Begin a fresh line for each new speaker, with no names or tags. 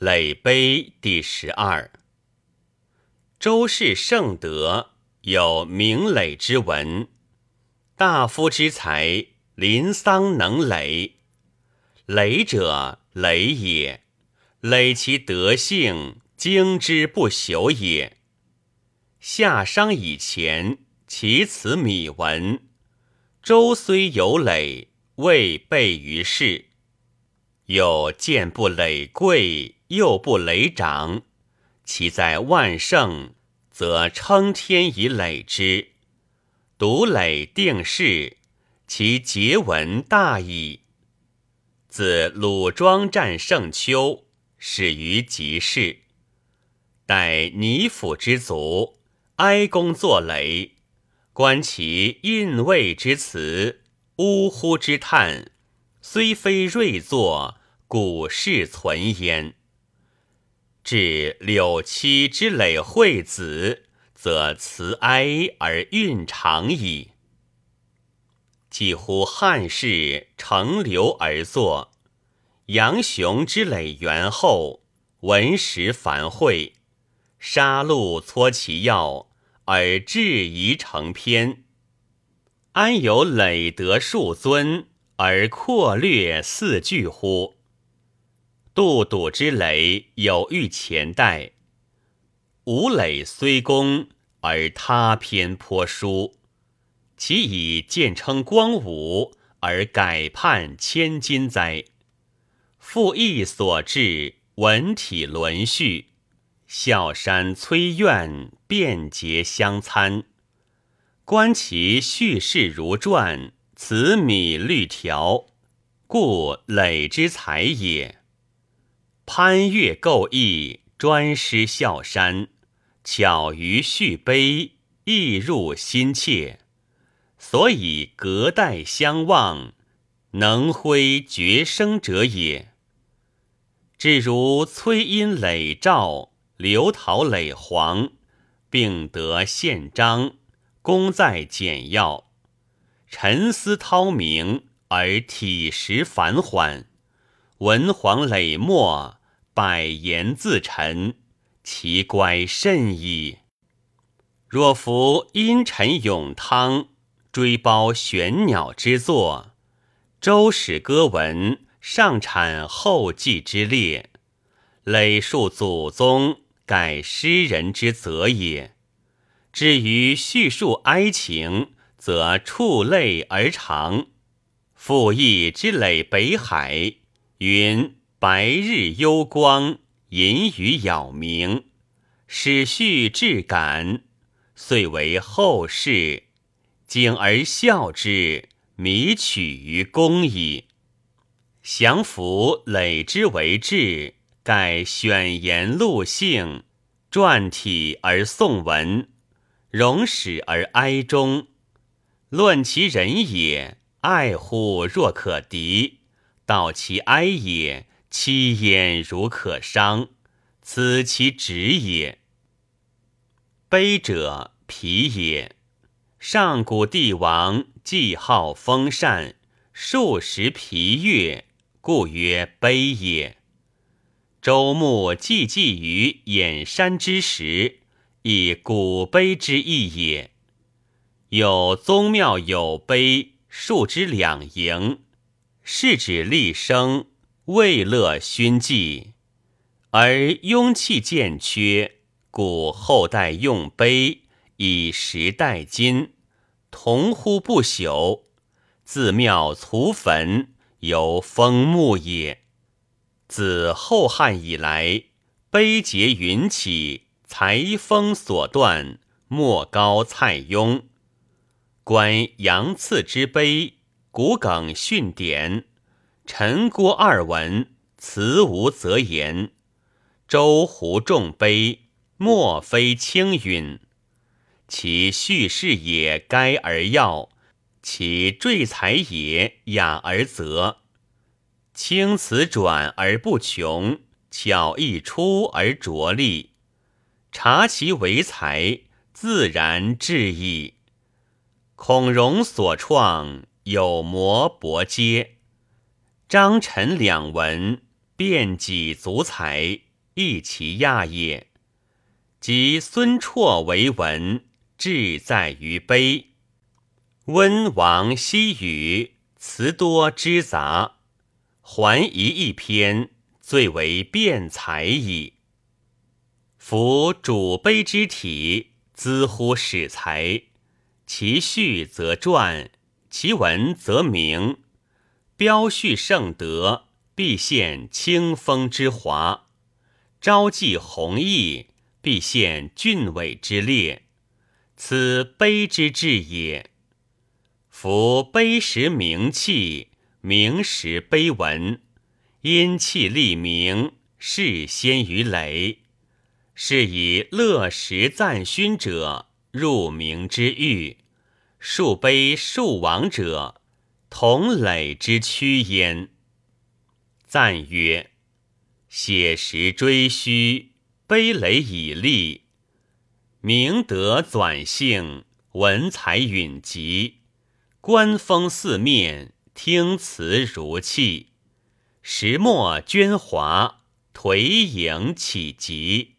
累碑第十二。周氏盛德，有明累之文。大夫之才，临丧能累。累者，累也。累其德性，经之不朽也。夏商以前，其此米文。周虽有累，未备于世。有见不累贵，又不累长，其在万圣，则称天以累之。独累定世，其节文大矣。自鲁庄战胜丘，始于集市。待倪府之族，哀公作累，观其印位之辞，呜呼之叹，虽非瑞作。古事存焉。至柳七之累惠子，则慈哀而蕴长矣。几乎汉室乘流而作。杨雄之累元后，文石繁会，杀戮搓其要，而质疑成篇。安有累得数尊，而阔略四句乎？杜笃之累有遇前代，吴累虽功，而他篇颇疏。其以见称光武，而改判千金哉？复义所至，文体轮序，孝山崔苑，便捷相参。观其叙事如传，此米律条，故累之才也。潘岳构意，专师孝山，巧于续碑，意入心切，所以隔代相望，能挥绝声者也。至如崔因累赵，刘陶累黄，并得宪章，功在简要，沉思涛明，而体实繁缓。文皇累墨。百言自陈，其乖甚矣。若夫阴沉永汤，追褒玄鸟之作，周史歌文上产后继之列，累述祖宗，改诗人之责也。至于叙述哀情，则触泪而长。赋役之累北海，云。白日幽光，隐雨杳冥，始序质感，遂为后世景而笑之，靡取于公矣。降服累之为志，盖选言录性，传体而颂文，容史而哀终，论其人也，爱乎若可敌；道其哀也。七焉如可伤，此其直也。悲者皮也。上古帝王既好风善，数十皮月，故曰悲也。周穆既祭于衍山之时，以古碑之意也。有宗庙有碑，数之两营，是指立生。未乐勋祭，而庸气渐缺，故后代用碑以时代今，同乎不朽。自庙卒坟，由封墓也。自后汉以来，碑碣云起，才风所断，莫高蔡邕。观杨赐之碑，古耿训典。陈郭二文，辞无则言。周胡众碑，莫非轻允。其叙事也该而要，其缀才也雅而泽。轻辞转而不穷，巧意出而着力。察其为才，自然至矣。孔融所创，有摩伯阶。张陈两文，遍己足才，亦其亚也。即孙绰为文，志在于碑。温王西语，词多之杂，还疑一篇，最为辩才矣。夫主碑之体，兹乎史才。其序则传，其文则明。标叙圣德，必现清风之华；朝祭弘毅。必现俊伟之烈，此碑之志也。夫碑石名器，名实碑文，因器立名，事先于雷，是以乐石赞勋者入名之誉，树碑树王者同垒之屈焉。赞曰：写实追虚。碑垒以立，明德纂幸，文采允集，观风四面，听辞如泣，石墨捐华，颓影起极。